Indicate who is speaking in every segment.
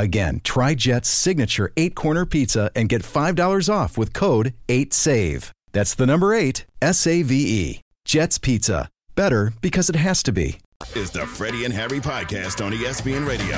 Speaker 1: Again, try Jet's signature eight corner pizza and get $5 off with code 8SAVE. That's the number eight, S A V E. Jet's Pizza. Better because it has to be.
Speaker 2: is the Freddie and Harry podcast on ESPN Radio.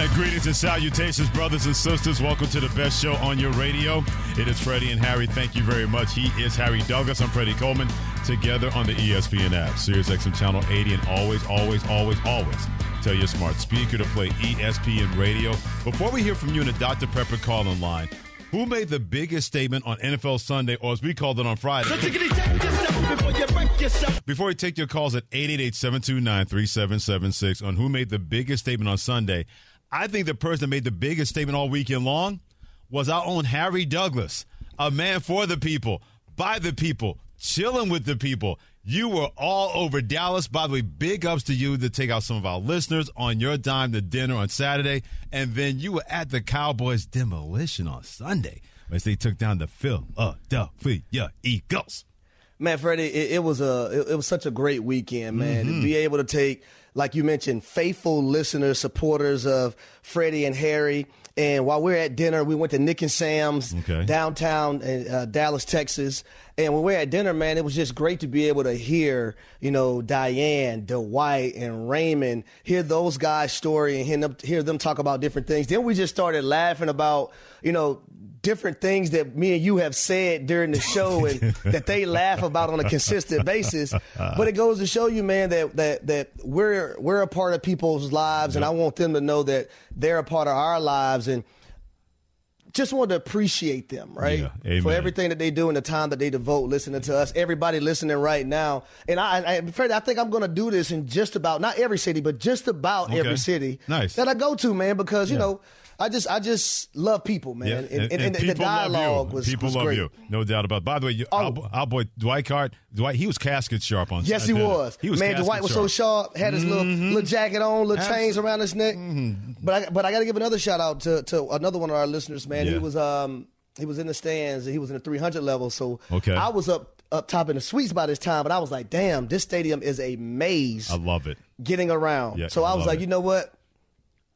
Speaker 3: And greetings and salutations, brothers and sisters. Welcome to the best show on your radio. It is Freddie and Harry. Thank you very much. He is Harry Douglas. I'm Freddie Coleman. Together on the ESPN app, Sirius XM Channel 80, and always, always, always, always tell your smart speaker to play ESPN Radio. Before we hear from you in the Dr. Pepper call in line, who made the biggest statement on NFL Sunday, or as we called it on Friday? Before we take your calls at 888-729-3776 on who made the biggest statement on Sunday, I think the person that made the biggest statement all weekend long was our own Harry Douglas, a man for the people, by the people, chilling with the people. You were all over Dallas. By the way, big ups to you to take out some of our listeners on your dime to dinner on Saturday. And then you were at the Cowboys demolition on Sunday as they took down the Philadelphia Eagles.
Speaker 4: Man, Freddie, it, it was a it, it was such a great weekend, man.
Speaker 3: Mm-hmm.
Speaker 4: To be able to take, like you mentioned, faithful listeners, supporters of Freddie and Harry. And while we are at dinner, we went to Nick and Sam's
Speaker 3: Okay.
Speaker 4: downtown in uh, Dallas, Texas. And when we are at dinner, man, it was just great to be able to hear, you know, Diane, Dwight, and Raymond, hear those guys' story and hear them, hear them talk about different things. Then we just started laughing about, you know, different things that me and you have said during the show and that they laugh about on a consistent basis. But it goes to show you, man, that that that we're we're a part of people's lives, and I want them to know that they're a part of our lives and. Just want to appreciate them, right?
Speaker 3: Yeah.
Speaker 4: For everything that they do and the time that they devote listening to us. Everybody listening right now, and I, I, Fred, I think I'm going to do this in just about not every city, but just about
Speaker 3: Okay.
Speaker 4: every city
Speaker 3: Nice.
Speaker 4: that I go to, man. Because you
Speaker 3: Yeah.
Speaker 4: know, I just I just love people, man,
Speaker 3: Yeah,
Speaker 4: and, and, and the
Speaker 3: people love
Speaker 4: dialogue
Speaker 3: you.
Speaker 4: was
Speaker 3: people
Speaker 4: was
Speaker 3: love
Speaker 4: great.
Speaker 3: you, no doubt about. it. By the way, you,
Speaker 4: Oh.
Speaker 3: our, our boy Dwight Cart, Dwight, he was casket sharp on.
Speaker 4: Yes, he was.
Speaker 3: He was
Speaker 4: man. Dwight was so sharp. Had his little little mm-hmm. jacket on, little chains around his neck. Mm-hmm. But I but I got to give another shout out to to another one of our listeners, man. He was um he was in the stands. He was in the 300 level. So
Speaker 3: Okay.
Speaker 4: I was up up top in the suites by this time, but I was like, damn, this stadium is a maze.
Speaker 3: I love it.
Speaker 4: getting around.
Speaker 3: Yeah,
Speaker 4: so I was like,
Speaker 3: it.
Speaker 4: you know what?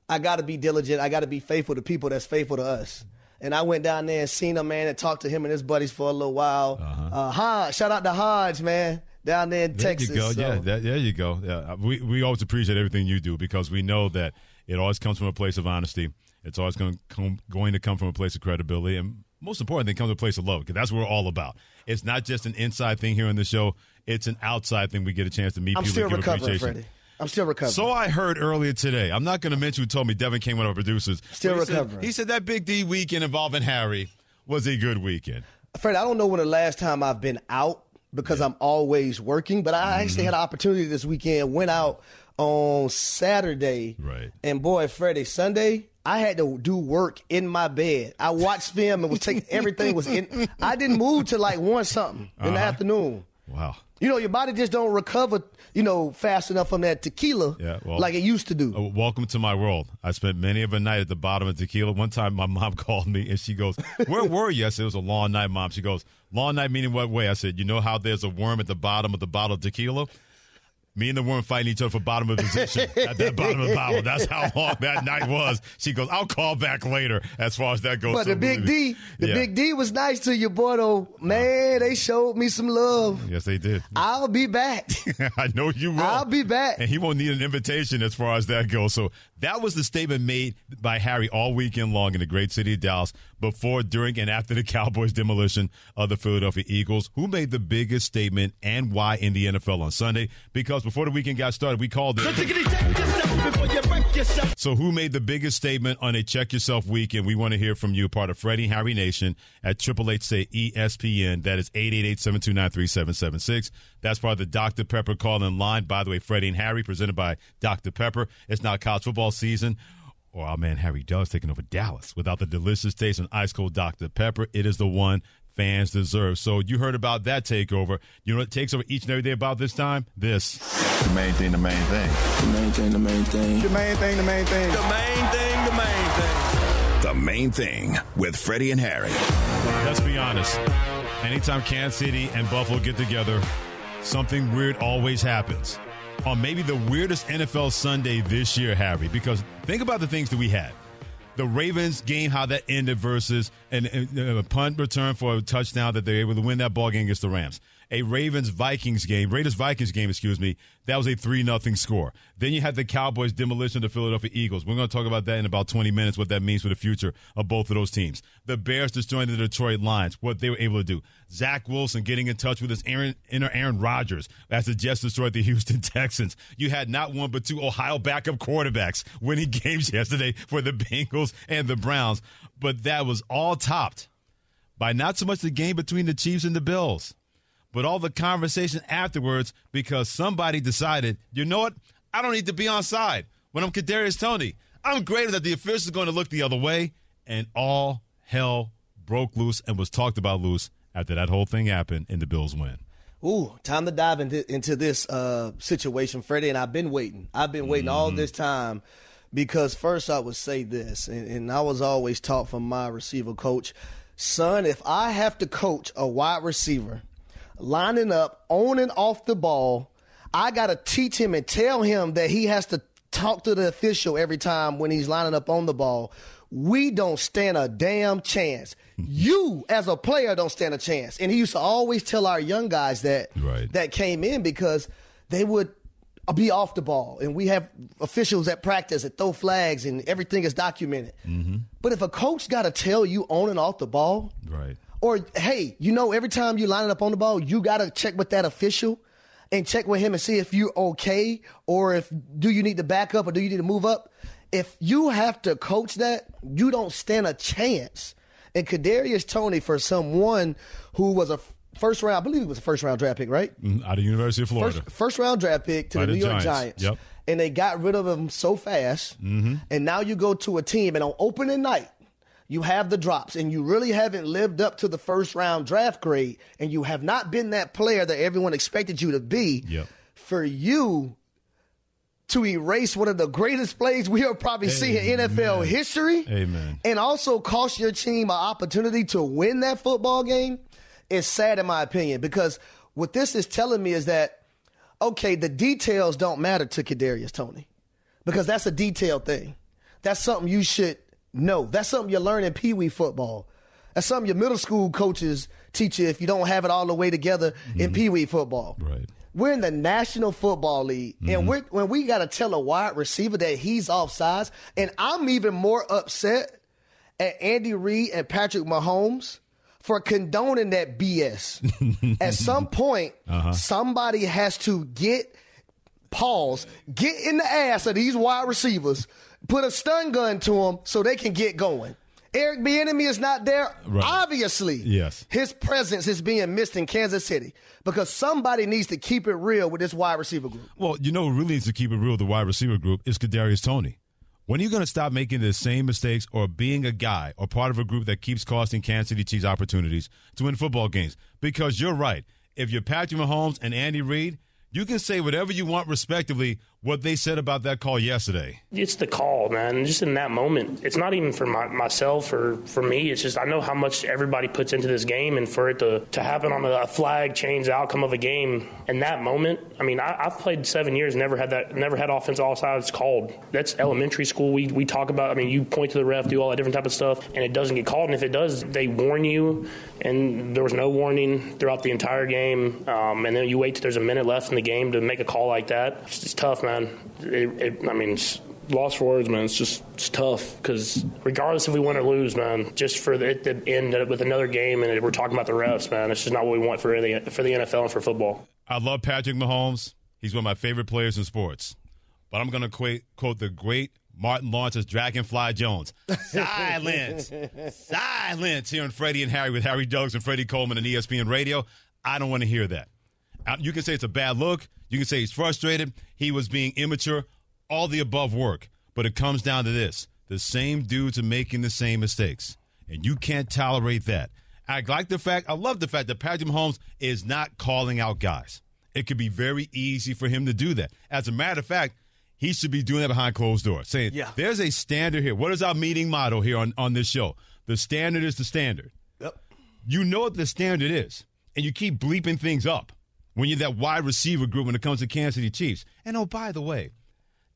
Speaker 4: I got to be diligent. I got to be faithful to people that's faithful to us. And I went down there and seen a man, and talked to him and his buddies for a little while. uh Hodge, shout out to Hodge, man, down there in
Speaker 3: There
Speaker 4: Texas.
Speaker 3: you go.
Speaker 4: So-
Speaker 3: Yeah, that, there you go. Yeah, we we always appreciate everything you do because we know that it always comes from a place of honesty. It's always going to come going to come from a place of credibility, and most importantly, it comes from a place of love because that's what we're all about. It's not just an inside thing here on the show; it's an outside thing. We get a chance to meet
Speaker 4: I'm
Speaker 3: people
Speaker 4: still
Speaker 3: and give
Speaker 4: recovering. Freddie. I'm still recovering.
Speaker 3: So I heard earlier today. I'm not going to mention who told me. Devin King, one of our producers.
Speaker 4: Still
Speaker 3: he said-
Speaker 4: recovering.
Speaker 3: he said that Big D weekend involving Harry was a good weekend.
Speaker 4: Freddie, I don't know when the last time I've been out because I'm always working, but I actually had an opportunity this weekend, went out on Saturday.
Speaker 3: Right.
Speaker 4: And boy, Friday, Sunday, I had to do work in my bed. I watched film and was taking everything was in I didn't move till like one something in the
Speaker 3: Uh-huh.
Speaker 4: afternoon.
Speaker 3: Wow.
Speaker 4: You know, your body just don't recover, you know, fast enough from that tequila
Speaker 3: Yeah, well-
Speaker 4: like it used to do.
Speaker 3: Uh, welcome to my world. I spent many of a night at the bottom of tequila. One time, my mom called me and she goes, "Where were you?" I said, "It was a long night, mom." She goes, "Long night meaning what way?" I said, "You know how there's a worm at the bottom of the bottle of tequila." Me and the woman fighting each other for bottom of position at that bottom of the bottle. That's how long that night was. She goes, "I'll call back later." As far as that goes,
Speaker 4: But
Speaker 3: So
Speaker 4: the Big D, the
Speaker 3: Yeah.
Speaker 4: Big D was nice to you, boy. Though, man, they showed me some love.
Speaker 3: Yes, they did.
Speaker 4: I'll be back.
Speaker 3: I know you will.
Speaker 4: I'll be back.
Speaker 3: And he won't need an invitation as far as that goes. So that was the statement made by Harry all weekend long in the great city of Dallas before, during, and after the Cowboys' demolition of the Philadelphia Eagles. Who made the biggest statement and why in the NFL on Sunday? Because before the weekend got started, we called it. So, who made the biggest statement on a check yourself weekend? We want to hear from you, part of Freddie Harry Nation at Triple H say ESPN. That is 888-729-3776. That's part of the Dr. Pepper call in line. By the way, Freddie and Harry presented by Dr. Pepper. It's not college football season. or our man Harry Douglas taking over Dallas without the delicious taste and ice cold Dr. Pepper. It is the one fans deserve. So you heard about that takeover. You know what takes over each and every day about this time? This.
Speaker 5: The main thing, the main thing.
Speaker 6: The main thing, the main thing.
Speaker 7: The main thing, the main thing.
Speaker 6: The main thing, the main thing.
Speaker 2: The main thing with Freddie and Harry.
Speaker 3: Let's be honest. Anytime Kansas City and Buffalo get together, something weird always happens. On maybe the weirdest NFL Sunday this year, Harry, because think about the things that we had. The Ravens game, how that ended versus an, a punt return for a touchdown that they're able to win that ball game against the Rams a Ravens Vikings game, Raiders Vikings game, excuse me. That was a 3 nothing score. Then you had the Cowboys demolition of the Philadelphia Eagles. We're going to talk about that in about 20 minutes, what that means for the future of both of those teams. The Bears destroying the Detroit Lions, what they were able to do. Zach Wilson getting in touch with his Aaron, inner Aaron Rodgers as the Jets destroyed the Houston Texans. You had not one but two Ohio backup quarterbacks winning games yesterday for the Bengals and the Browns. But that was all topped by not so much the game between the Chiefs and the Bills but all the conversation afterwards because somebody decided, you know what? I don't need to be on side when I'm Kadarius Toney. I'm greater that the officials are going to look the other way, and all hell broke loose and was talked about loose after that whole thing happened and the Bills win.
Speaker 4: Ooh, time to dive into, into this uh, situation, Freddie. And I've been waiting. I've been waiting mm. all this time because first I would say this, and, and I was always taught from my receiver coach, son, if I have to coach a wide receiver lining up, on and off the ball. I got to teach him and tell him that he has to talk to the official every time when he's lining up on the ball. We don't stand a damn chance. You, as a player, don't stand a chance. And he used to always tell our young guys that
Speaker 3: right.
Speaker 4: that came in because they would be off the ball. And we have officials at practice that throw flags and everything is documented.
Speaker 3: Mm-hmm.
Speaker 4: But if a coach got to tell you on and off the ball,
Speaker 3: right
Speaker 4: or hey, you know, every time you line up on the ball, you gotta check with that official and check with him and see if you're okay or if do you need to back up or do you need to move up. If you have to coach that, you don't stand a chance. And Kadarius Toney, for someone who was a first round, I believe he was a first round draft pick, right?
Speaker 3: Mm, out of University of Florida.
Speaker 4: First, first round draft pick to By the New York Giants.
Speaker 3: Yep.
Speaker 4: And they got rid of him so fast.
Speaker 3: Mm-hmm.
Speaker 4: And now you go to a team and on opening night, you have the drops and you really haven't lived up to the first round draft grade and you have not been that player that everyone expected you to be,
Speaker 3: yep.
Speaker 4: for you to erase one of the greatest plays we have probably seen in NFL history,
Speaker 3: Amen.
Speaker 4: and also cost your team an opportunity to win that football game, is sad in my opinion. Because what this is telling me is that, okay, the details don't matter to Kadarius Toney because that's a detail thing. That's something you should no, that's something you learn in Pee Wee football. That's something your middle school coaches teach you if you don't have it all the way together mm-hmm. in Pee Wee football.
Speaker 3: Right.
Speaker 4: We're in the National Football League, mm-hmm. and we're, when we got to tell a wide receiver that he's offsides, and I'm even more upset at Andy Reid and Patrick Mahomes for condoning that BS. at some point,
Speaker 3: uh-huh.
Speaker 4: somebody has to get pause, get in the ass of these wide receivers put a stun gun to them so they can get going. Eric Bieniemy is not there.
Speaker 3: Right.
Speaker 4: Obviously,
Speaker 3: yes,
Speaker 4: his presence is being missed in Kansas City because somebody needs to keep it real with this wide receiver group.
Speaker 3: Well, you know, who really needs to keep it real with the wide receiver group is Kadarius Toney. When are you going to stop making the same mistakes or being a guy or part of a group that keeps costing Kansas City Chiefs opportunities to win football games? Because you're right. If you're Patrick Mahomes and Andy Reid, you can say whatever you want respectively what they said about that call yesterday.
Speaker 8: It's the call, man. Just in that moment, it's not even for my, myself or for me. It's just I know how much everybody puts into this game, and for it to, to happen on a, flag change the outcome of a game in that moment. I mean, I, have played seven years, never had that, never had offense all sides called. That's elementary school. We we talk about. I mean, you point to the ref, do all that different type of stuff, and it doesn't get called. And if it does, they warn you, and there was no warning throughout the entire game. Um, and then you wait till there's a minute left in the game to make a call like that. It's, tough, man man. It, it, I mean, it's lost for words, man. It's just it's tough because regardless if we win or lose, man, just for it to end with another game and we're talking about the refs, man, it's just not what we want for the for the NFL and for football.
Speaker 3: I love Patrick Mahomes. He's one of my favorite players in sports. But I'm going to quote, quote the great Martin Lawrence's Dragonfly Jones. Silence. Silence here on Freddie and Harry with Harry Douglas and Freddie Coleman and ESPN Radio. I don't want to hear that. You can say it's a bad look. You can say he's frustrated. He was being immature. All the above work. But it comes down to this the same dudes are making the same mistakes, and you can't tolerate that. I like the fact, I love the fact that Patrick Mahomes is not calling out guys. It could be very easy for him to do that. As a matter of fact, he should be doing that behind closed doors, saying,
Speaker 4: Yeah.
Speaker 3: there's a standard here. What is our meeting motto here on, on this show? The standard is the standard.
Speaker 4: Yep.
Speaker 3: You know what the standard is, and you keep bleeping things up when you're that wide receiver group when it comes to Kansas City Chiefs. And oh, by the way,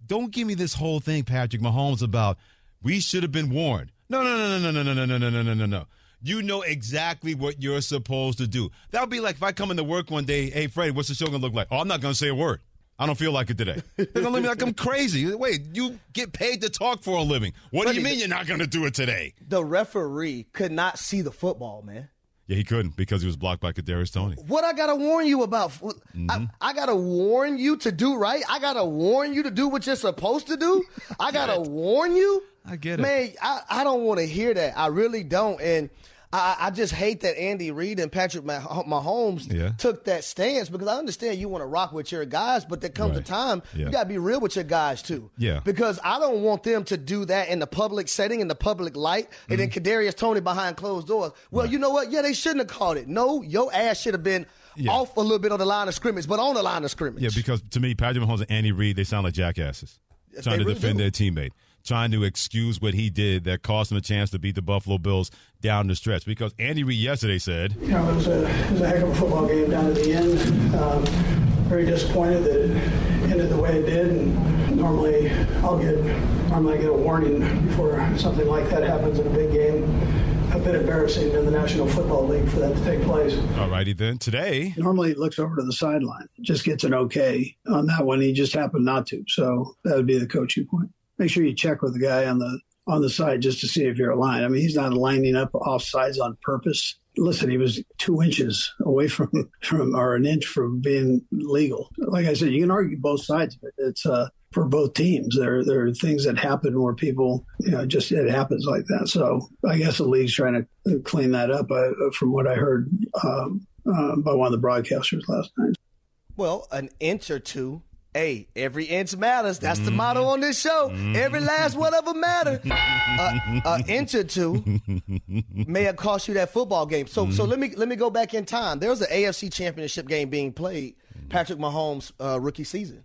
Speaker 3: don't give me this whole thing, Patrick Mahomes, about we should have been warned. No, no, no, no, no, no, no, no, no, no, no, no, no. You know exactly what you're supposed to do. That would be like if I come into work one day, hey, Freddie, what's the show going to look like? Oh, I'm not going to say a word. I don't feel like it today. They're going to look at me like I'm crazy. Wait, you get paid to talk for a living. What do you mean you're not going to do it today?
Speaker 4: The referee could not see the football, man.
Speaker 3: Yeah, he couldn't because he was blocked by Kadarius Toney.
Speaker 4: What I gotta warn you about?
Speaker 3: Mm-hmm.
Speaker 4: I, I gotta warn you to do right. I gotta warn you to do what you're supposed to do. I gotta warn you.
Speaker 3: I get it.
Speaker 4: man. I, I don't want to hear that. I really don't. And I, I just hate that Andy Reid and Patrick Mah- Mahomes
Speaker 3: Yeah.
Speaker 4: took that stance because I understand you want to rock with your guys, but there comes a time
Speaker 3: Yeah.
Speaker 4: you gotta be real with your guys too.
Speaker 3: Yeah.
Speaker 4: Because I don't want them to do that in the public setting, in the public light, and then mm-hmm. Kadarius Toney behind closed doors. Well, you know what? Yeah, they shouldn't have called it. No, your ass should have been
Speaker 3: Yeah.
Speaker 4: off a little bit on the line of scrimmage, but on the line of scrimmage.
Speaker 3: Yeah, because to me, Patrick Mahomes and Andy Reid, they sound like jackasses. Trying
Speaker 4: they
Speaker 3: to
Speaker 4: really
Speaker 3: defend
Speaker 4: do.
Speaker 3: their teammate, trying to excuse what he did that cost him a chance to beat the Buffalo Bills down the stretch. Because Andy Reid yesterday said,
Speaker 7: you know, it was a, it was a heck of a football game down to the end. Um, very disappointed that it ended the way it did. And normally, I'll get normally I get a warning before something like that happens in a big game. A bit embarrassing in the National Football League for that to take place.
Speaker 3: Alrighty then, today,
Speaker 9: Normally, he looks over to the sideline, just gets an okay on that one. He just happened not to, so that would be the coaching point. Make sure you check with the guy on the on the side just to see if you're aligned. I mean, he's not lining up off sides on purpose. Listen, he was two inches away from from or an inch from being legal. Like I said, you can argue both sides of it. It's uh, for both teams. There there are things that happen where people, you know, just it happens like that. So I guess the league's trying to clean that up. Uh, from what I heard um, uh, by one of the broadcasters last night.
Speaker 4: Well, an inch or two. Hey, every inch matters. That's the motto mm-hmm. on this show. Every mm-hmm. last one of them matter. An inch or two may have cost you that football game. So, so mm-hmm. let me let me go back in time. There was an AFC Championship game being played. Patrick Mahomes' uh, rookie season,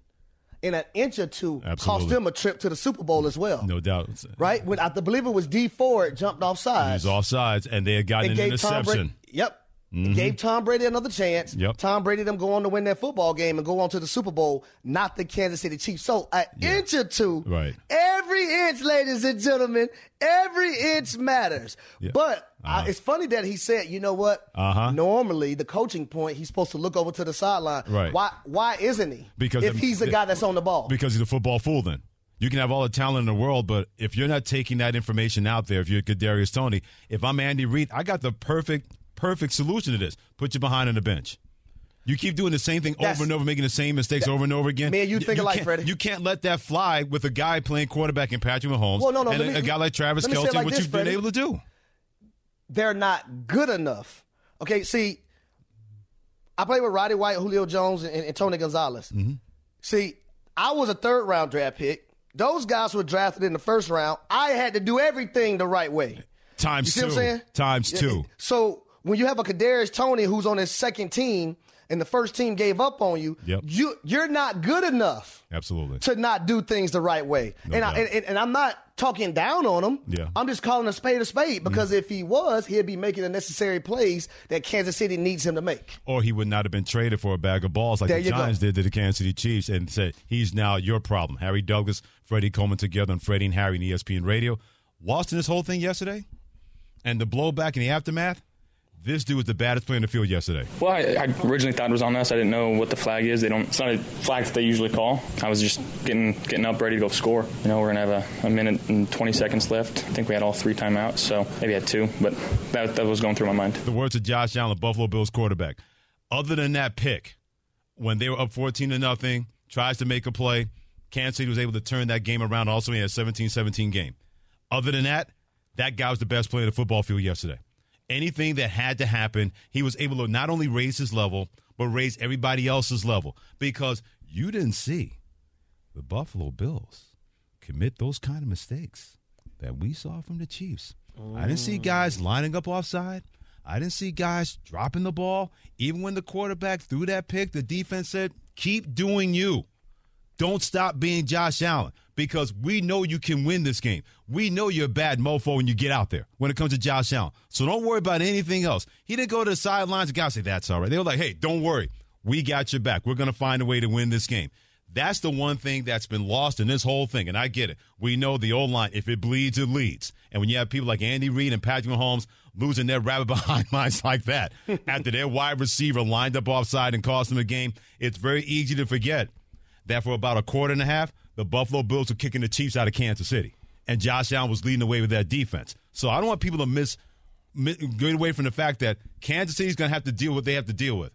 Speaker 4: and an inch or two cost
Speaker 3: Absolutely.
Speaker 4: him a trip to the Super Bowl as well.
Speaker 3: no doubt,
Speaker 4: Right? When I believe it was Dee Ford jumped off
Speaker 3: he
Speaker 4: sides.
Speaker 3: was off sides, and they had gotten
Speaker 4: and
Speaker 3: an
Speaker 4: gave Tom
Speaker 3: interception.
Speaker 4: Brady. Yep. Gave Tom Brady another chance.
Speaker 3: Yep.
Speaker 4: Tom Brady them go on to win that football game and go on to the Super Bowl, not the Kansas City Chiefs. So an inch or two,
Speaker 3: Right.
Speaker 4: Every inch, ladies and gentlemen, every inch matters.
Speaker 3: Yeah.
Speaker 4: But
Speaker 3: Uh-huh.
Speaker 4: uh, it's funny that he said, you know what?
Speaker 3: Uh-huh.
Speaker 4: Normally, the coaching point, he's supposed to look over to the sideline.
Speaker 3: Right.
Speaker 4: Why? Why isn't he?
Speaker 3: Because
Speaker 4: if
Speaker 3: the-
Speaker 4: he's the
Speaker 3: the-
Speaker 4: guy that's on the ball.
Speaker 3: because he's a football fool. Then you can have all the talent in the world, but if you're not taking that information out there, if you're Kadarius Toney, if I'm Andy Reid, I got the perfect, perfect solution to this. Put you behind on the bench. You keep doing the same thing
Speaker 4: That's-
Speaker 3: over and over, making the same mistakes over and over again.
Speaker 4: Man, you think alike,
Speaker 3: can't-
Speaker 4: Freddie.
Speaker 3: You can't let that fly with a guy playing quarterback in Patrick Mahomes
Speaker 4: Well, no, no,
Speaker 3: and a,
Speaker 4: me-
Speaker 3: a guy like Travis Kelce,
Speaker 4: like
Speaker 3: what
Speaker 4: this,
Speaker 3: you've been able to do.
Speaker 4: they're not good enough. Okay, see, I played with Roddy White, Julio Jones, and, and Tony Gonzalez.
Speaker 3: Mm-hmm.
Speaker 4: See, I was a third round draft pick. Those guys were drafted in the first round. I had to do everything the right way.
Speaker 3: Times
Speaker 4: You see
Speaker 3: two.
Speaker 4: what I'm saying?
Speaker 3: Times two.
Speaker 4: So when you have a Kadarius Toney who's on his second team and the first team gave up on you,
Speaker 3: Yep.
Speaker 4: you you're not good enough
Speaker 3: Absolutely.
Speaker 4: to not do things the right way.
Speaker 3: No
Speaker 4: and, I, and, and I'm not talking down on him.
Speaker 3: Yeah. Mm.
Speaker 4: I'm just calling a spade a spade because if he was, he'd be making the necessary plays that Kansas City needs him to make.
Speaker 3: or he would not have been traded for a bag of balls like
Speaker 4: There
Speaker 3: the
Speaker 4: you go.
Speaker 3: Giants did to the Kansas City Chiefs and said, he's now your problem. Harry Douglas, Freddie Coleman together on Freddie and Harry and ESPN Radio. Watching this whole thing yesterday and the blowback and the aftermath, this dude was the baddest player in the field yesterday.
Speaker 10: Well, I, I originally thought it was on us. I didn't know what the flag is. They don't. It's not a flag that they usually call. I was just getting getting up, ready to go score. You know, we're gonna have a, a minute and 20 seconds left. I think we had all three timeouts, so maybe had two, but that, that was going through my mind.
Speaker 3: The words of Josh Allen, Buffalo Bills quarterback. Other than that pick, when they were up 14 to nothing, tries to make a play, Kansas City was able to turn that game around. Also, in a 17-17 game. Other than that, that guy was the best player in the football field yesterday. Anything that had to happen, he was able to not only raise his level, but raise everybody else's level. Because you didn't see the Buffalo Bills commit those kind of mistakes that we saw from the Chiefs. I didn't see guys mm. lining up offside. I didn't see guys dropping the ball. Even when the quarterback threw that pick, the defense said, keep doing you. Don't stop being Josh Allen because we know you can win this game. We know you're a bad mofo when you get out there when it comes to Josh Allen. So don't worry about anything else. He didn't go to the sidelines and guys say, that's all right. They were like, hey, don't worry. We got your back. We're going to find a way to win this game. That's the one thing that's been lost in this whole thing. And I get it. We know the old line, if it bleeds, it leads. And when you have people like Andy Reid and Patrick Mahomes losing their rabbit behind minds like that after their wide receiver lined up offside and cost them a game, it's very easy to forget that for about a quarter and a half, the Buffalo Bills were kicking the Chiefs out of Kansas City. And Josh Allen was leading the way with that defense. So I don't want people to miss, miss get away from the fact that Kansas City's going to have to deal with what they have to deal with.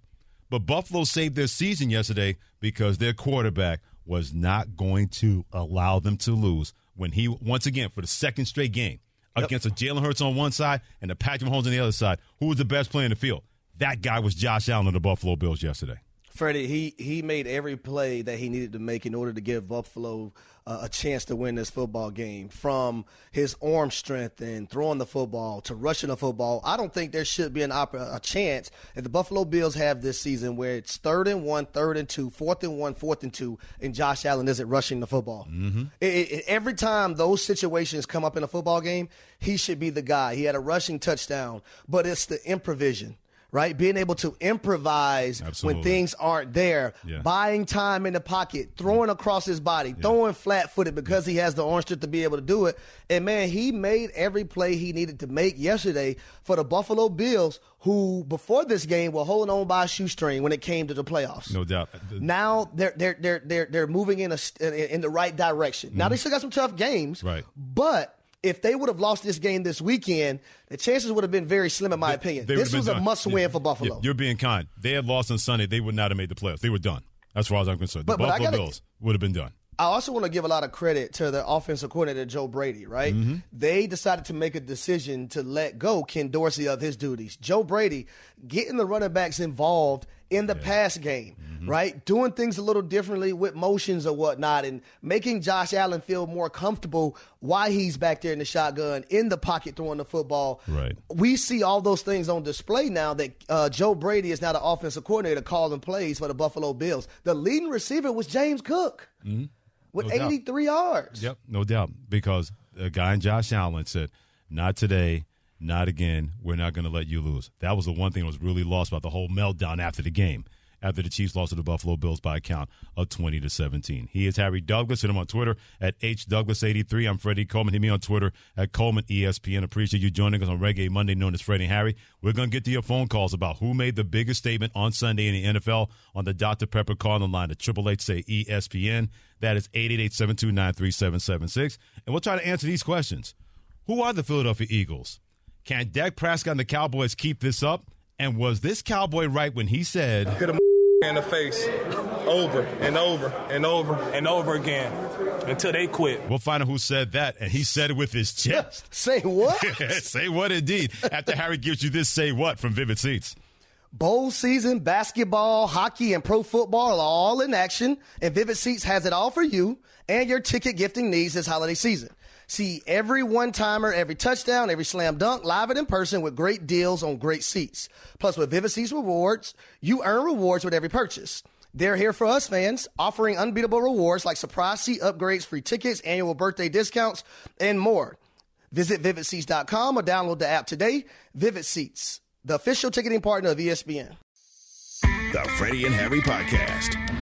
Speaker 3: But Buffalo saved their season yesterday because their quarterback was not going to allow them to lose when he, once again, for the second straight game, against a Jalen Hurts on one side and a Patrick Mahomes on the other side, who was the best player in the field? That guy was Josh Allen of the Buffalo Bills yesterday.
Speaker 4: Freddie, he he made every play that he needed to make in order to give Buffalo uh, a chance to win this football game. From his arm strength and throwing the football to rushing the football, I don't think there should be an op- a chance if the Buffalo Bills have this season where it's third and one, third and two, fourth and one, fourth and two, and Josh Allen isn't rushing the football. Mm-hmm. It, it, every time those situations come up in a football game, he should be the guy. He had a rushing touchdown, but it's the improvisation right? Being able to improvise
Speaker 3: Absolutely.
Speaker 4: when things aren't there,
Speaker 3: Yeah.
Speaker 4: buying time in the pocket, throwing across his body, throwing flat footed because he has the orange strip to be able to do it. And man, he made every play he needed to make yesterday for the Buffalo Bills, who before this game were holding on by a shoestring when it came to the playoffs.
Speaker 3: No doubt.
Speaker 4: Now they're they're they're they're they're moving in a in the right direction. Now they still got some tough games,
Speaker 3: Mm-hmm. Right.
Speaker 4: But if they would have lost this game this weekend, the chances would have been very slim, in my opinion.
Speaker 3: They
Speaker 4: This was a must-win
Speaker 3: Yeah.
Speaker 4: for Buffalo.
Speaker 3: Yeah, You're being kind. They had lost on Sunday. They would not have made the playoffs. They were done. As far as I'm concerned, the
Speaker 4: But- but
Speaker 3: Buffalo
Speaker 4: gotta-
Speaker 3: Bills would have been done.
Speaker 4: I also want to give a lot of credit to the offensive coordinator Joe Brady, right?
Speaker 3: Mm-hmm.
Speaker 4: They decided to make a decision to let go Ken Dorsey of his duties. Joe Brady getting the running backs involved in the pass game,
Speaker 3: Mm-hmm.
Speaker 4: right? Doing things a little differently with motions or whatnot and making Josh Allen feel more comfortable while he's back there in the shotgun, in the pocket throwing the football.
Speaker 3: Right.
Speaker 4: We see all those things on display now that uh, Joe Brady is now the offensive coordinator calling plays for the Buffalo Bills. The leading receiver was James Cook with
Speaker 3: Mm-hmm. No doubt.
Speaker 4: 83 yards.
Speaker 3: Yep, no doubt. Because a guy in Josh Allen said, "Not today, not again. We're not going to let you lose." That was the one thing that was really lost about the whole meltdown after the game. After the Chiefs lost to the Buffalo Bills by a count of 20 to 17. He is Harry Douglas. Hit him on Twitter at HDouglas83. I'm Freddie Coleman. Hit me on Twitter at Coleman ESPN. Appreciate you joining us on Reggae Monday, known as Freddie Harry. We're going to get to your phone calls about who made the biggest statement on Sunday in the NFL on the Dr. Pepper calling line at Triple H say ESPN. That is 888-729-3776. And we'll try to answer these questions. Who are the Philadelphia Eagles? Can Dak Prescott and the Cowboys keep this up? And was this Cowboy right when he said,
Speaker 6: Hit him in the face over and over and over and over again until they quit.
Speaker 3: we'll find out who said that. And he said it with his chest.
Speaker 4: Say what?
Speaker 3: say what indeed. After Harry gives you this say what from Vivid Seats.
Speaker 4: Bowl season, basketball, hockey, and pro football are all in action, and Vivid Seats has it all for you and your ticket gifting needs this holiday season. See every one timer, every touchdown, every slam dunk live and in person with great deals on great seats. Plus, with Vivid Seats rewards, you earn rewards with every purchase. They're here for us fans, offering unbeatable rewards like surprise seat upgrades, free tickets, annual birthday discounts, and more. Visit vividseats.com or download the app today. Vivid Seats, the official ticketing partner of ESPN.
Speaker 2: The Freddie and Harry Podcast.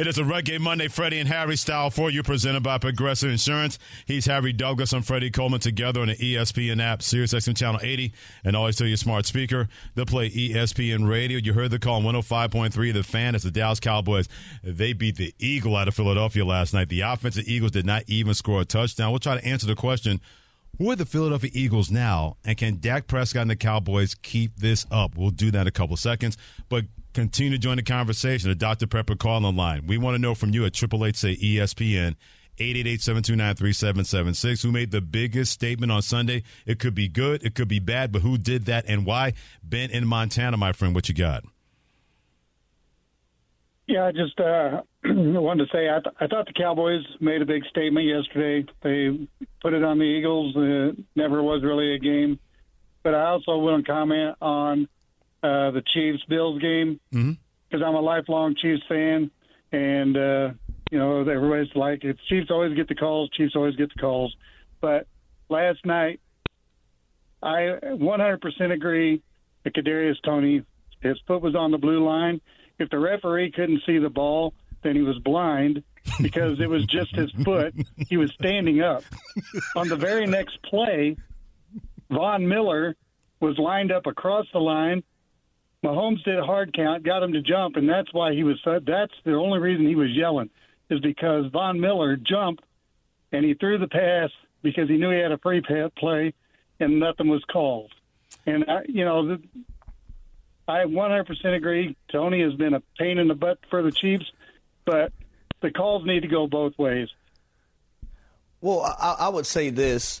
Speaker 3: It is a Reggae Monday, Freddie and Harry style for you, presented by Progressive Insurance. He's Harry Douglas. I'm Freddie Coleman together on the ESPN app, Sirius XM Channel 80, and always tell your smart speaker to play ESPN Radio. You heard the call on 105.3. The fan is the Dallas Cowboys. They beat the Eagle out of Philadelphia last night. The offensive Eagles did not even score a touchdown. We'll try to answer the question who are the Philadelphia Eagles now, and can Dak Prescott and the Cowboys keep this up? We'll do that in a couple seconds. But continue to join the conversation. The Dr. Pepper call on line. We want to know from you at Triple Eight say ESPN. 888-729-3776. Who made the biggest statement on Sunday? It could be good, it could be bad, but who did that and why? Ben in Montana, my friend, what you got?
Speaker 11: Yeah, I just uh, wanted to say I, th- I thought the Cowboys made a big statement yesterday. They put it on the Eagles. Uh, never was really a game. But I also want to comment on uh, the Chiefs Bills game because
Speaker 3: mm-hmm.
Speaker 11: I'm a lifelong Chiefs fan, and uh, you know everybody's like, "It's Chiefs always get the calls. Chiefs always get the calls." But last night, I 100% agree that Kadarius Toney his foot was on the blue line. If the referee couldn't see the ball, then he was blind because it was just his foot. He was standing up. On the very next play, Von Miller was lined up across the line. Mahomes did a hard count, got him to jump, and that's why he was. That's the only reason he was yelling, is because Von Miller jumped and he threw the pass because he knew he had a free play, and nothing was called. And I, you know, I 100% agree. Toney has been a pain in the butt for the Chiefs, but the calls need to go both ways.
Speaker 4: Well, I, I would say this.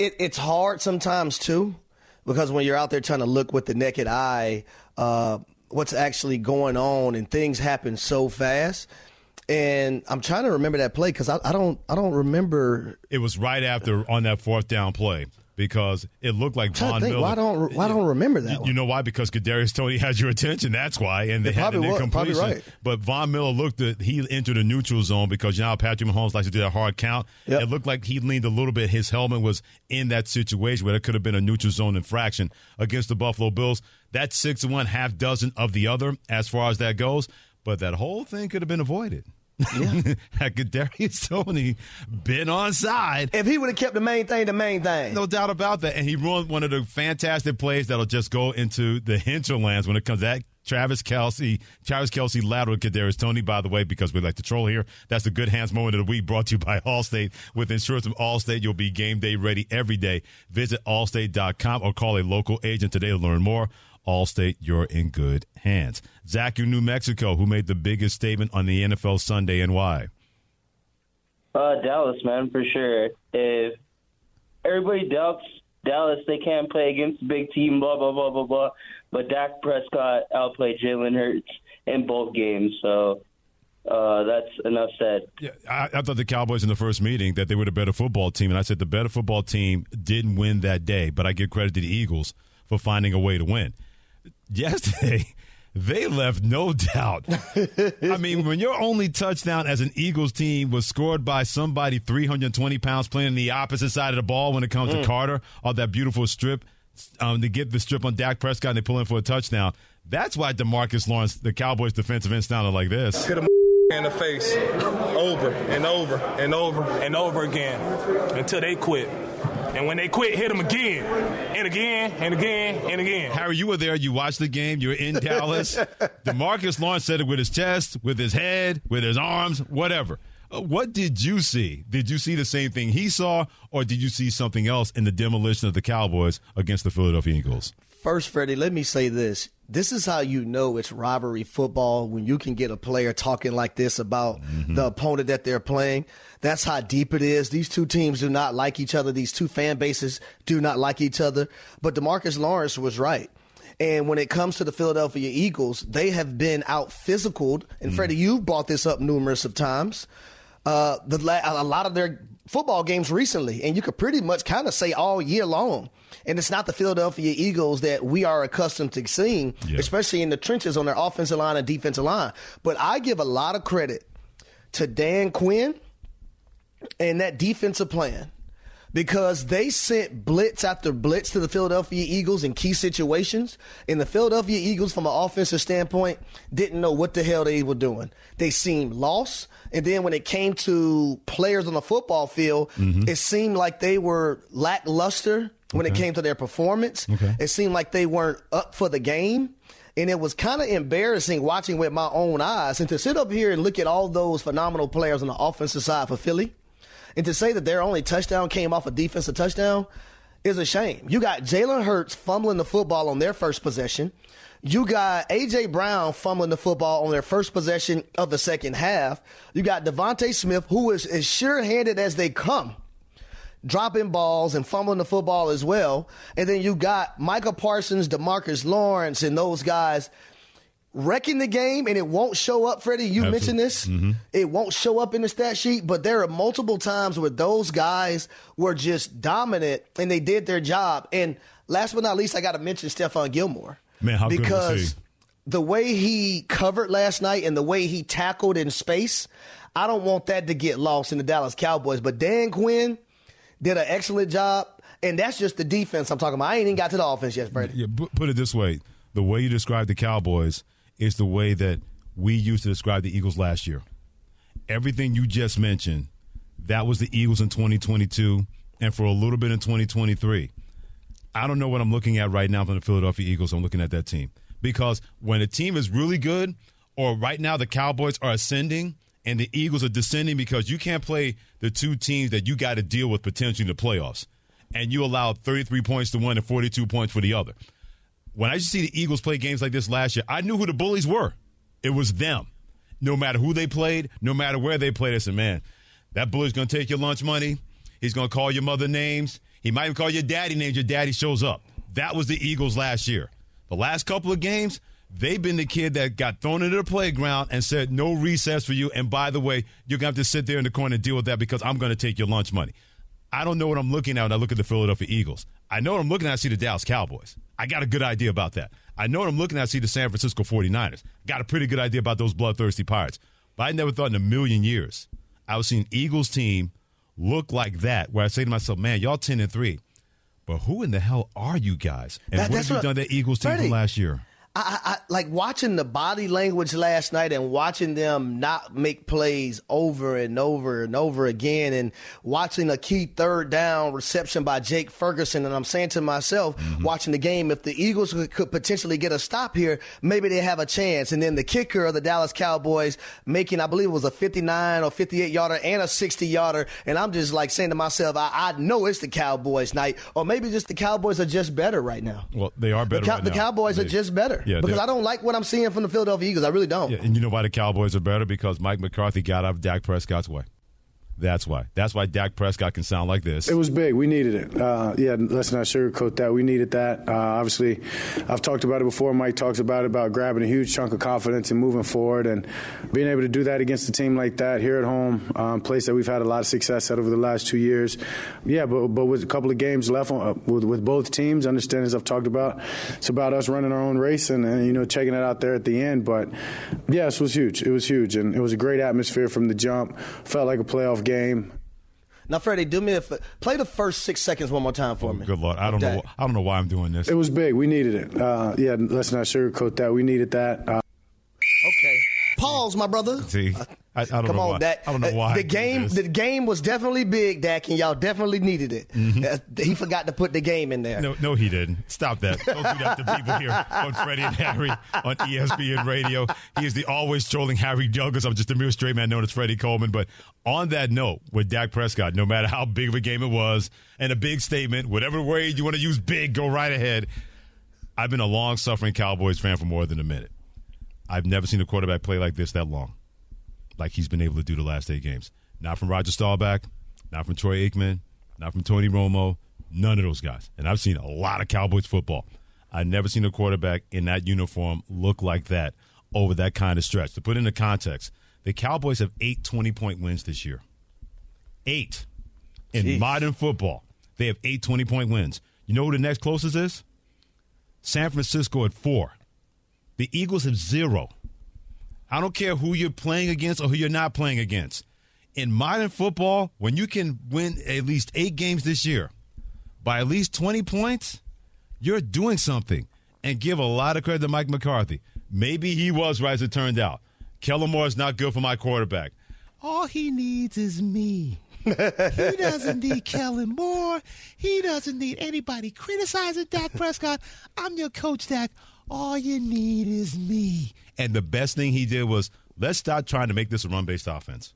Speaker 4: It, it's hard sometimes too, because when you're out there trying to look with the naked eye, uh, what's actually going on and things happen so fast. And I'm trying to remember that play because I, I don't I don't remember.
Speaker 3: It was right after on that fourth down play because it looked like Von
Speaker 4: think,
Speaker 3: Miller.
Speaker 4: Why don't why don't remember that?
Speaker 3: You,
Speaker 4: one?
Speaker 3: you know why? Because Kadarius Toney had your attention. That's why, and they
Speaker 4: It
Speaker 3: had an
Speaker 4: probably was- right.
Speaker 3: But Von Miller looked at he entered a neutral zone because you know Patrick Mahomes likes to do that hard count. It looked like he leaned a little bit. His helmet was in that situation where it could have been a neutral zone infraction against the Buffalo Bills. That's six to one, half dozen of the other as far as that goes. But that whole thing could have been avoided. Yeah. Had Kadarius Toney been on side.
Speaker 4: If he would have kept the main thing, the main thing.
Speaker 3: No doubt about that. And he ruined one of the fantastic plays that'll just go into the hinterlands when it comes to that. Travis Kelce, Travis Kelce lateral Kadarius Toney, by the way, because we like to troll here. That's the good hands moment of the week brought to you by Allstate. With insurance from Allstate, you'll be game day ready every day. Visit allstate.com or call a local agent today to learn more. Allstate, you're in good hands. Zach, you New Mexico, who made the biggest statement on the NFL Sunday and why?
Speaker 12: Uh, Dallas, man, for sure. If everybody doubts Dallas, they can't play against the big team, blah, blah, blah, blah, blah. But Dak Prescott outplayed Jalen Hurts in both games, so uh, that's enough said.
Speaker 3: Yeah, I, I thought the Cowboys in the first meeting that they were the better football team, and I said the better football team didn't win that day, but I give credit to the Eagles for finding a way to win. Yesterday, they left no doubt. I mean, when your only touchdown as an Eagles team was scored by somebody 320 pounds playing the opposite side of the ball when it comes
Speaker 4: Mm.
Speaker 3: to Carter on that beautiful strip um, to get the strip on Dak Prescott and they pull in for a touchdown. That's why Demarcus Lawrence, the Cowboys defensive end, sounded like this.
Speaker 6: Hit him in the face over and over and over and over again until they quit. And when they quit, hit them again and again and again and again.
Speaker 3: Harry, you were there. You watched the game. You were in Dallas. Demarcus Lawrence said it with his chest, with his head, with his arms, whatever. Uh, What did you see? Did you see the same thing he saw, or did you see something else in the demolition of the Cowboys against the Philadelphia Eagles?
Speaker 4: First, Freddie, let me say this. This is how you know it's rivalry football when you can get a player talking like this about the opponent that they're playing. That's how deep it is. These two teams do not like each other. These two fan bases do not like each other. But Demarcus Lawrence was right. And when it comes to the Philadelphia Eagles, they have been out physicaled. And Freddie, you've brought this up numerous of times. Uh, the la- a lot of their football games recently, and you could pretty much kind of say all year long. And it's not the Philadelphia Eagles that we are accustomed to seeing, especially in the trenches on their offensive line and defensive line. But I give a lot of credit to Dan Quinn and that defensive plan because they sent blitz after blitz to the Philadelphia Eagles in key situations. And the Philadelphia Eagles, from an offensive standpoint, didn't know what the hell they were doing. They seemed lost. And then when it came to players on the football field, mm-hmm. it seemed like they were lackluster when it came to their performance. It seemed like they weren't up for the game. And it was kind of embarrassing watching with my own eyes. And to sit up here and look at all those phenomenal players on the offensive side for Philly, and to say that their only touchdown came off a defensive touchdown is a shame. You got Jalen Hurts fumbling the football on their first possession. You got A.J. Brown fumbling the football on their first possession of the second half. You got DeVonta Smith, who is as sure handed as they come, dropping balls and fumbling the football as well. And then you got Micah Parsons, Demarcus Lawrence, and those guys wrecking the game, and it won't show up, Freddie. You mentioned this. Mm-hmm. It won't show up in the stat sheet, but there are multiple times where those guys were just dominant and they did their job. And last but not least, I got to mention Stephon Gilmore.
Speaker 3: Man, how good was
Speaker 4: because
Speaker 3: he?
Speaker 4: the way he covered last night and the way he tackled in space, I don't want that to get lost in the Dallas Cowboys. But Dan Quinn did an excellent job, and that's just the defense I'm talking about. I ain't even got to the offense yet, Freddie.
Speaker 3: Yeah, put it this way: the way you describe the Cowboys is the way that we used to describe the Eagles last year. Everything you just mentioned, that was the Eagles in 2022, and for a little bit in 2023. I don't know what I'm looking at right now from the Philadelphia Eagles. I'm looking at that team because when a team is really good, or right now the Cowboys are ascending and the Eagles are descending because you can't play the two teams that you got to deal with potentially in the playoffs, and you allowed 33 points to one and 42 points for the other. When I to see the Eagles play games like this last year, I knew who the bullies were. It was them. No matter who they played, no matter where they played, I said, man, that bully's going to take your lunch money. He's going to call your mother names. He might even call your daddy names. Your daddy shows up. That was the Eagles last year. The last couple of games, they've been the kid that got thrown into the playground and said, no recess for you. And by the way, you're going to have to sit there in the corner and deal with that because I'm going to take your lunch money. I don't know what I'm looking at when I look at the Philadelphia Eagles. I know what I'm looking at. I see the Dallas Cowboys. I got a good idea about that. I know what I'm looking at. I see the San Francisco 49ers. Got a pretty good idea about those bloodthirsty Pirates. But I never thought in a million years I was seeing Eagles team look like that, where I say to myself, man, y'all 10 and 3. But who in the hell are you guys? And
Speaker 4: That-
Speaker 3: what have you done that Eagles team
Speaker 4: Freddie,
Speaker 3: from last year?
Speaker 4: I, I, like watching the body language last night and watching them not make plays over and over and over again and watching a key third down reception by Jake Ferguson. And I'm saying to myself, mm-hmm. watching the game, if the Eagles could, potentially get a stop here, maybe they have a chance. And then the kicker of the Dallas Cowboys making, I believe it was a 59 or 58 yarder and a 60 yarder. And I'm just like saying to myself, I, I know it's the Cowboys night, or maybe just the Cowboys are just better right now.
Speaker 3: Well, they are better
Speaker 4: The, Cow-
Speaker 3: right
Speaker 4: the. Cowboys are just better
Speaker 3: Yeah,
Speaker 4: because I don't like what I'm seeing from the Philadelphia Eagles. I really don't.
Speaker 3: Yeah, and you know why the Cowboys are better? Because Mike McCarthy got out of Dak Prescott's way. That's why. That's why Dak Prescott can sound like this.
Speaker 13: It was big. We needed it. Uh, yeah, let's not sugarcoat that. We needed that. Uh, obviously, I've talked about it before. Mike talks about it about grabbing a huge chunk of confidence and moving forward, and being able to do that against a team like that here at home, um, place that we've had a lot of success at over the last two years. Yeah, but but with a couple of games left on, uh, with, with both teams, understand as I've talked about, it's about us running our own race and, and you know checking it out there at the end. But yes, it was huge. It was huge, and it was a great atmosphere from the jump. Felt like a playoff game.
Speaker 4: Now, Freddie, do me a f- play the first six seconds one more time for me.
Speaker 3: Good lord, I don't know. I don't know why I'm doing this.
Speaker 13: It was big. We needed it. Uh, yeah, let's not sugarcoat that. We needed that. Uh,
Speaker 4: okay. Pause, my brother.
Speaker 3: See, I, I don't
Speaker 4: Come
Speaker 3: know
Speaker 4: on,
Speaker 3: why.
Speaker 4: Dak.
Speaker 3: I don't know why.
Speaker 4: The game, the game was definitely big, Dak, and y'all definitely needed it. Uh, he forgot to put the game in there.
Speaker 3: No, no, he didn't. Stop that. Don't do that to people here on Freddie and Harry on ESPN Radio. He is the always trolling Harry Douglas. I'm just a mere straight man known as Freddie Coleman. But on that note, with Dak Prescott, no matter how big of a game it was and a big statement, whatever word you want to use big, go right ahead. I've been a long suffering Cowboys fan for more than a minute. I've never seen a quarterback play like this that long, like he's been able to do the last eight games. Not from Roger Staubach, not from Troy Aikman, not from Tony Romo, none of those guys. And I've seen a lot of Cowboys football. I've never seen a quarterback in that uniform look like that over that kind of stretch. To put it into context, the Cowboys have eight 20 point wins this year. Eight. In
Speaker 4: Jeez.
Speaker 3: modern football, they have eight 20 point wins. You know who the next closest is? San Francisco at four. The Eagles have zero. I don't care who you're playing against or who you're not playing against. In modern football, when you can win at least eight games this year by at least 20 points, you're doing something. And give a lot of credit to Mike McCarthy. Maybe he was right as it turned out. Kellen Moore is not good for my quarterback. All he needs is me. he doesn't need Kellen Moore. He doesn't need anybody criticizing Dak Prescott. I'm your coach, Dak. All you need is me. And the best thing he did was let's stop trying to make this a run based offense.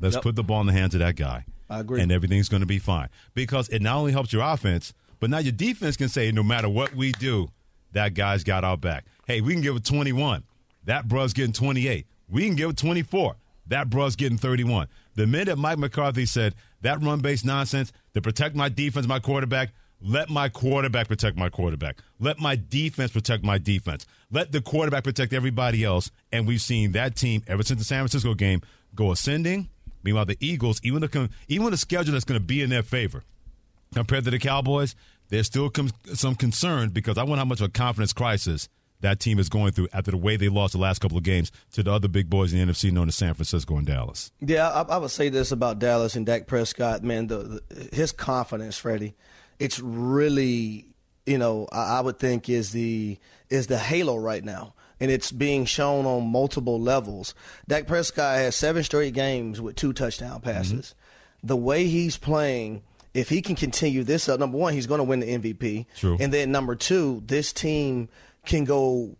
Speaker 3: Let's
Speaker 4: Yep.
Speaker 3: put the ball in the hands of that guy.
Speaker 4: I agree.
Speaker 3: And everything's going to be fine. Because it not only helps your offense, but now your defense can say, no matter what we do, that guy's got our back. Hey, we can give it 21. That bruh's getting 28. We can give it 24. That bruh's getting 31. The minute Mike McCarthy said that run based nonsense to protect my defense, my quarterback, let my quarterback protect my quarterback. Let my defense protect my defense. Let the quarterback protect everybody else. And we've seen that team ever since the San Francisco game go ascending. Meanwhile, the Eagles, even the even a schedule that's going to be in their favor, compared to the Cowboys, there's still some concern because I wonder how much of a confidence crisis that team is going through after the way they lost the last couple of games to the other big boys in the NFC, known as San Francisco and Dallas.
Speaker 4: Yeah, I, I would say this about Dallas and Dak Prescott, man. The, the his confidence, Freddie, it's really, you know, I, I would think is the is the halo right now, and it's being shown on multiple levels. Dak Prescott has seven straight games with two touchdown passes. Mm-hmm. The way he's playing. If he can continue this up, number one, he's going to win the MVP.
Speaker 3: True.
Speaker 4: And then number two, this team can go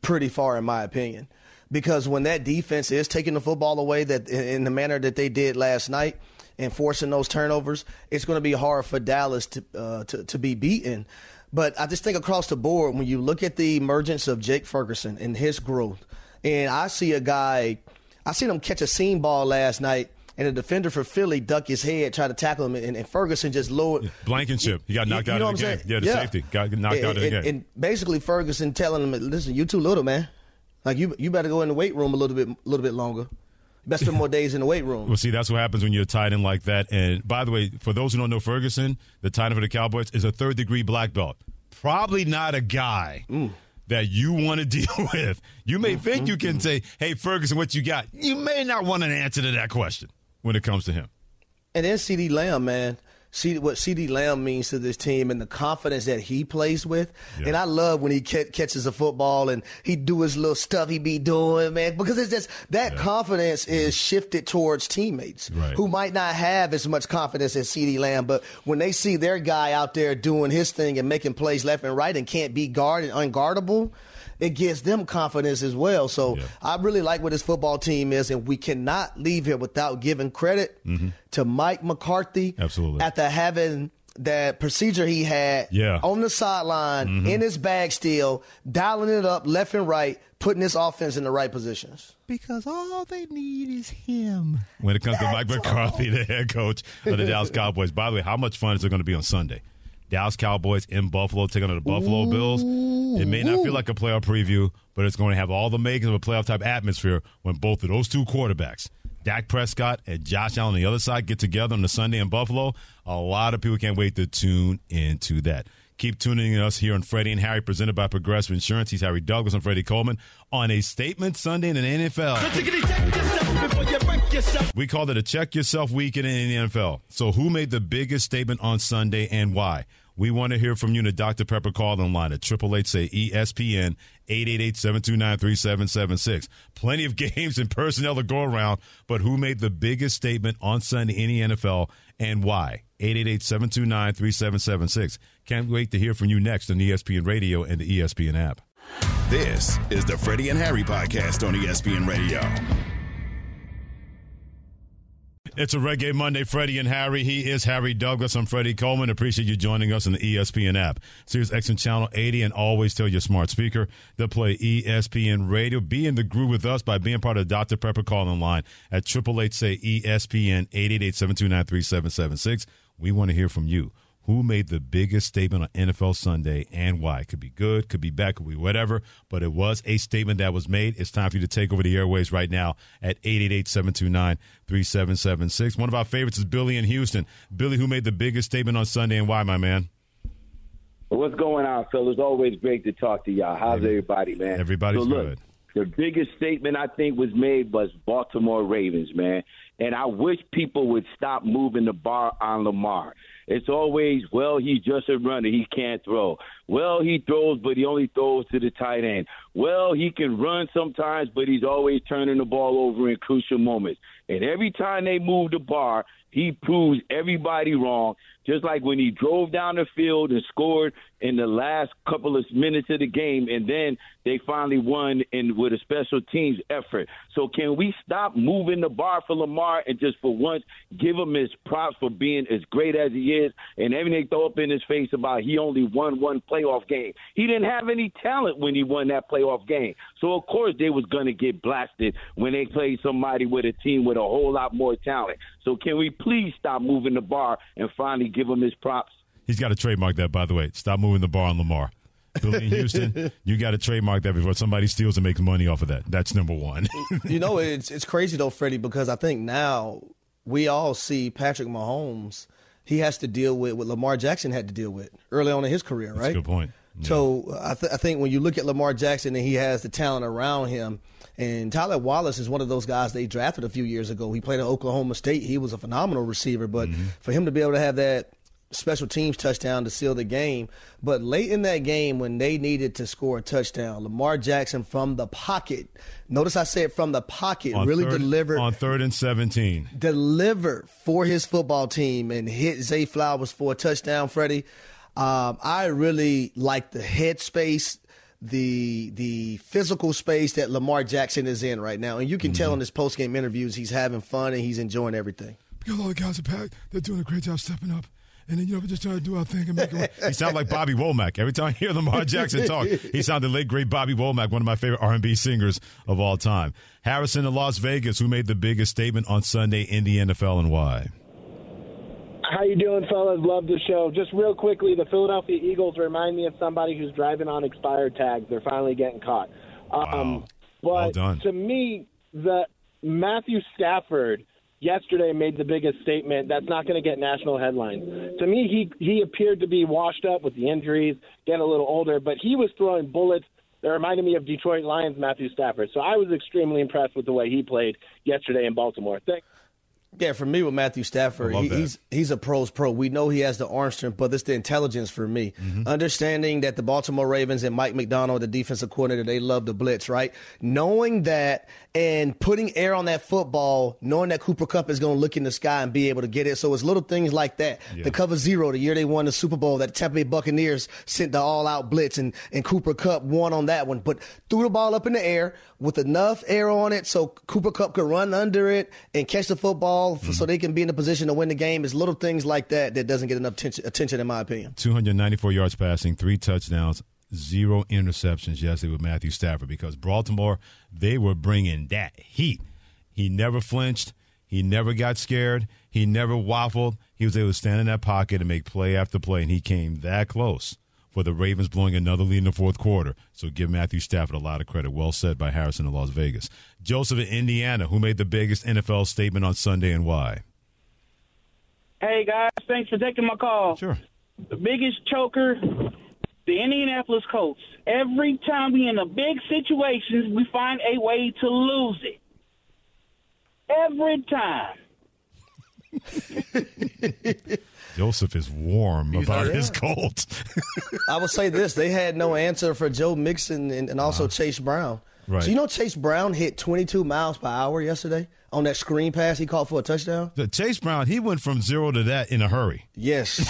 Speaker 4: pretty far, in my opinion, because when that defense is taking the football away that in the manner that they did last night and forcing those turnovers, it's going to be hard for Dallas to uh, to, to be beaten. But I just think across the board, when you look at the emergence of Jake Ferguson and his growth, and I see a guy, I seen him catch a seam ball last night. And a defender for Philly duck his head, try to tackle him, and, and Ferguson just lowered.
Speaker 3: Blankenship, he got knocked
Speaker 4: You
Speaker 3: out
Speaker 4: know
Speaker 3: of the game.
Speaker 4: saying?
Speaker 3: Yeah, the
Speaker 4: Yeah.
Speaker 3: safety got knocked
Speaker 4: and,
Speaker 3: out of the
Speaker 4: and-
Speaker 3: game.
Speaker 4: and basically Ferguson telling him, "Listen, you too little, man. Like you, you better go in the weight room a little bit, a little bit longer. Better spend more days in the weight room."
Speaker 3: Well, see, that's what happens when you're tied in like that. And by the way, for those who don't know Ferguson, the tight end for the Cowboys is a third degree black belt. Probably not a guy that you want to deal with. You may mm, think mm, you can mm. say, hey, Ferguson, what you got? You may not want an answer to that question when it comes to him.
Speaker 4: And then CeeDee Lamb, man. See what CeeDee Lamb means to this team and the confidence that he plays with. And I love when he ca- catches a football and he do his little stuff he be doing, man, because it's just that confidence is mm-hmm. shifted towards teammates
Speaker 3: Right.
Speaker 4: who might not have as much confidence as CeeDee Lamb, but when they see their guy out there doing his thing and making plays left and right and can't be guarded, unguardable, it gives them confidence as well. So I really like what this football team is, and we cannot leave here without giving credit to Mike McCarthy
Speaker 3: Absolutely.
Speaker 4: after having that procedure he had
Speaker 3: Yeah.
Speaker 4: on the sideline,
Speaker 3: Mhm.
Speaker 4: in his bag still, dialing it up left and right, putting this offense in the right positions.
Speaker 3: Because all they need is him. When it comes to Mike McCarthy, the head coach of the Dallas Cowboys. By the way, how much fun is it going to be on Sunday? Dallas Cowboys in Buffalo taking on the Buffalo Bills. It may not feel like a playoff preview, but it's going to have all the makings of a playoff type atmosphere when both of those two quarterbacks, Dak Prescott and Josh Allen on the other side, get together on the Sunday in Buffalo. A lot of people can't wait to tune into that. Keep tuning in us here on Freddie and Harry, presented by Progressive Insurance. He's Harry Douglas and Freddie Coleman on a statement Sunday in the NFL. We called it a check yourself weekend in the NFL. So, who made the biggest statement on Sunday and why? We want to hear from you in the Dr. Pepper call in line at 888 say ESPN 888 729 3776. Plenty of games and personnel to go around, but who made the biggest statement on Sunday in the NFL and why? 888 729 3776. Can't wait to hear from you next on ESPN Radio and the ESPN app.
Speaker 2: This is the Freddie and Harry podcast on ESPN Radio.
Speaker 3: It's a Reggae Monday, Freddie and Harry. He is Harry Douglas. I'm Freddie Coleman. Appreciate you joining us on the ESPN app. Sirius XM Channel 80 and always tell your smart speaker to play ESPN Radio. Be in the groove with us by being part of Dr. Pepper calling line at 888 say ESPN 888-729-3776. We want to hear from you. Who made the biggest statement on NFL Sunday and why? It Could be good, could be bad, could be whatever, but it was a statement that was made. It's time for you to take over the airways right now at 888-729-3776. One of our favorites is Billy in Houston. Billy, who made the biggest statement on Sunday and why, my man?
Speaker 14: What's going on, fellas? Always great to talk to y'all. How's everybody, man?
Speaker 3: Everybody's
Speaker 14: so look,
Speaker 3: good.
Speaker 14: The biggest statement I think was made was Baltimore Ravens, man. And I wish people would stop moving the bar on Lamar. It's always, well, he's just a runner. He can't throw. Well, he throws, but he only throws to the tight end. Well, he can run sometimes, but he's always turning the ball over in crucial moments. And every time they move the bar, he proves everybody wrong. Just like when he drove down the field and scored in the last couple of minutes of the game, and then they finally won in with a special teams effort. So can we stop moving the bar for Lamar and just for once give him his props for being as great as he is, and everything throw up in his face about he only won one playoff game. He didn't have any talent when he won that playoff game. So of course they was going to get blasted when they played somebody with a team with a whole lot more talent. So can we please stop moving the bar and finally give him his props?
Speaker 3: He's got to trademark that, by the way. Stop moving the bar on Lamar. Billy in Houston, you got to trademark that before somebody steals and makes money off of that. That's number one.
Speaker 4: you know, it's it's crazy though, Freddie, because I think now we all see Patrick Mahomes. He has to deal with what Lamar Jackson had to deal with early on in his career, right?
Speaker 3: That's a good point.
Speaker 4: So uh, I, th- I think when you look at Lamar Jackson and he has the talent around him, and Tylan Wallace is one of those guys they drafted a few years ago. He played at Oklahoma State. He was a phenomenal receiver, but mm-hmm. for him to be able to have that special teams touchdown to seal the game, but late in that game when they needed to score a touchdown, Lamar Jackson from the pocket. Notice I said from the pocket,
Speaker 3: On
Speaker 4: really
Speaker 3: third-
Speaker 4: delivered
Speaker 3: on third and 17.
Speaker 4: delivered for his football team and hit Zay Flowers for a touchdown, Freddie. Um, I really like the headspace, the the physical space that Lamar Jackson is in right now. And you can tell in his post game interviews he's having fun and he's enjoying everything.
Speaker 15: Because all the guys are packed. They're doing a great job stepping up. And then, you know, we're just trying to do our thing and make it work.
Speaker 3: He sounds like Bobby Womack. Every time I hear Lamar Jackson talk, he sounded late great Bobby Womack, one of my favorite R&B singers of all time. Harrison in Las Vegas, who made the biggest statement on Sunday in the NFL and why?
Speaker 16: How you doing, fellas? Love the show. Just real quickly, the Philadelphia Eagles remind me of somebody who's driving on expired tags. They're finally getting caught. Um, but
Speaker 3: Well done.
Speaker 16: to me, the Matthew Stafford yesterday made the biggest statement. That's not going to get national headlines. To me, he he appeared to be washed up with the injuries, getting a little older, but he was throwing bullets. That reminded me of Detroit Lions Matthew Stafford. So I was extremely impressed with the way he played yesterday in Baltimore. Thanks.
Speaker 4: Yeah, for me with Matthew Stafford, he, he's he's a pro's pro. We know he has the arm strength, but it's the intelligence for me.
Speaker 3: Mm-hmm.
Speaker 4: Understanding that the Baltimore Ravens and Mike Macdonald, the defensive coordinator, they love the blitz, right? Knowing that and putting air on that football, knowing that Cooper Kupp is going to look in the sky and be able to get it. So it's little things like that.
Speaker 3: Yeah.
Speaker 4: The cover zero, the year they won the Super Bowl, that Tampa Bay Buccaneers sent the all out blitz and, and Cooper Kupp won on that one. But threw the ball up in the air, with enough air on it so Cooper Kupp could run under it and catch the football
Speaker 3: Mm-hmm.
Speaker 4: so they can be in a position to win the game. It's little things like that that doesn't get enough attention, attention in my opinion.
Speaker 3: 294 yards passing, three touchdowns, zero interceptions yesterday with Matthew Stafford because Baltimore, they were bringing that heat. He never flinched. He never got scared. He never waffled. He was able to stand in that pocket and make play after play, and he came that close for the Ravens blowing another lead in the fourth quarter. So give Matthew Stafford a lot of credit. Well said by Harrison in Las Vegas. Joseph in Indiana, who made the biggest NFL statement on Sunday and why?
Speaker 17: Hey guys, thanks for taking my call.
Speaker 3: Sure.
Speaker 17: The biggest choker, the Indianapolis Colts. Every time we in a big situation, we find a way to lose it. Every time.
Speaker 3: Joseph is warm about his Colts.
Speaker 4: I will say this: they had no answer for Joe Mixon and, and also uh-huh. Chase Brown.
Speaker 3: Right.
Speaker 4: So you know Chase Brown hit 22 miles per hour yesterday on that screen pass he caught for a touchdown.
Speaker 3: The Chase Brown, he went from zero to that in a hurry.
Speaker 4: Yes.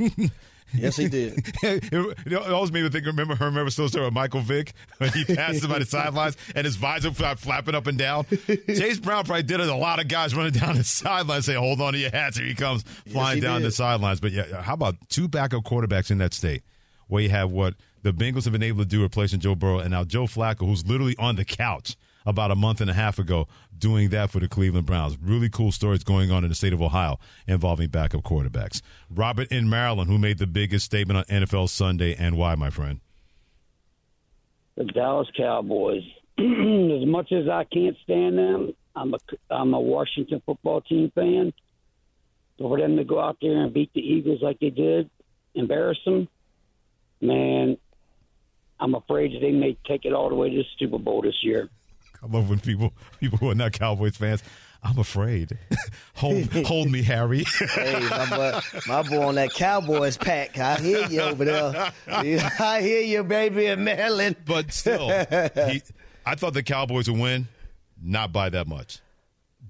Speaker 4: yes, he did.
Speaker 3: it, it always made me think. Remember, remember still story with Michael Vick when he passed him by the sidelines and his visor fla- flapping up and down. Chase Brown probably did it. A lot of guys running down the sidelines say, "Hold on to your hats!" Here he comes flying
Speaker 4: he
Speaker 3: down
Speaker 4: did.
Speaker 3: the sidelines. But yeah, how about two backup quarterbacks in that state, where you have what the Bengals have been able to do replacing Joe Burrow, and now Joe Flacco, who's literally on the couch about a month and a half ago doing that for the Cleveland Browns. Really cool stories going on in the state of Ohio involving backup quarterbacks. Robert in Maryland, who made the biggest statement on NFL Sunday and why, my friend?
Speaker 18: the Dallas Cowboys. as much as I can't stand them, I'm a I'm a Washington football team fan. For them to go out there and beat the Eagles like they did, embarrass them, man, I'm afraid that they may take it all the way to the Super Bowl this year.
Speaker 3: I love when people people who are not Cowboys fans. I'm afraid. hold hold me, Harry.
Speaker 4: hey, my boy, my boy on that Cowboys pack. I hear you over there. I hear you, baby, in Maryland.
Speaker 3: But still, he, I thought the Cowboys would win, not by that much.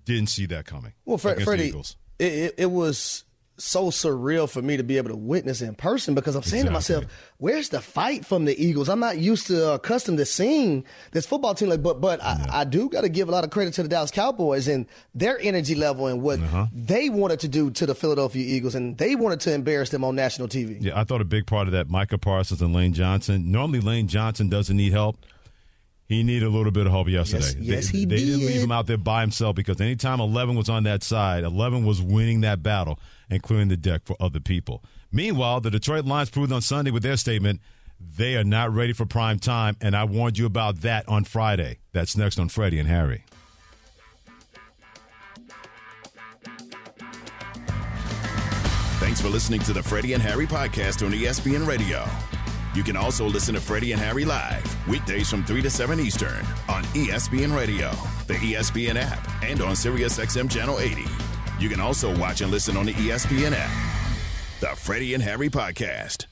Speaker 3: Didn't see that coming.
Speaker 4: Well, Fre-
Speaker 3: against the
Speaker 4: Freddie,
Speaker 3: Eagles.
Speaker 4: it, it, it was so surreal for me to be able to witness in person because I'm saying to myself, "Where's the fight from the Eagles?" I'm not used to uh, accustomed to seeing this football team. Like, but but I, I do got to give a lot of credit to the Dallas Cowboys and their energy level and what
Speaker 3: Uh-huh.
Speaker 4: they wanted to do to the Philadelphia Eagles, and they wanted to embarrass them on national TV.
Speaker 3: Yeah, I thought a big part of that, Micah Parsons and Lane Johnson. Normally, Lane Johnson doesn't need help. He needed a little bit of help yesterday.
Speaker 4: Yes- yes,
Speaker 3: they,
Speaker 4: he
Speaker 3: they didn't
Speaker 4: did.
Speaker 3: leave him out there by himself because anytime 11 was on that side, 11 was winning that battle and clearing the deck for other people. Meanwhile, the Detroit Lions proved on Sunday with their statement they are not ready for prime time, and I warned you about that on Friday. That's next on Freddie and Harry.
Speaker 2: Thanks for listening to the Freddie and Harry podcast on ESPN Radio. You can also listen to Freddie and Harry live weekdays from 3 to 7 Eastern on ESPN Radio, the ESPN app, and on SiriusXM Channel 80. You can also watch and listen on the ESPN app. The Freddie and Harry podcast.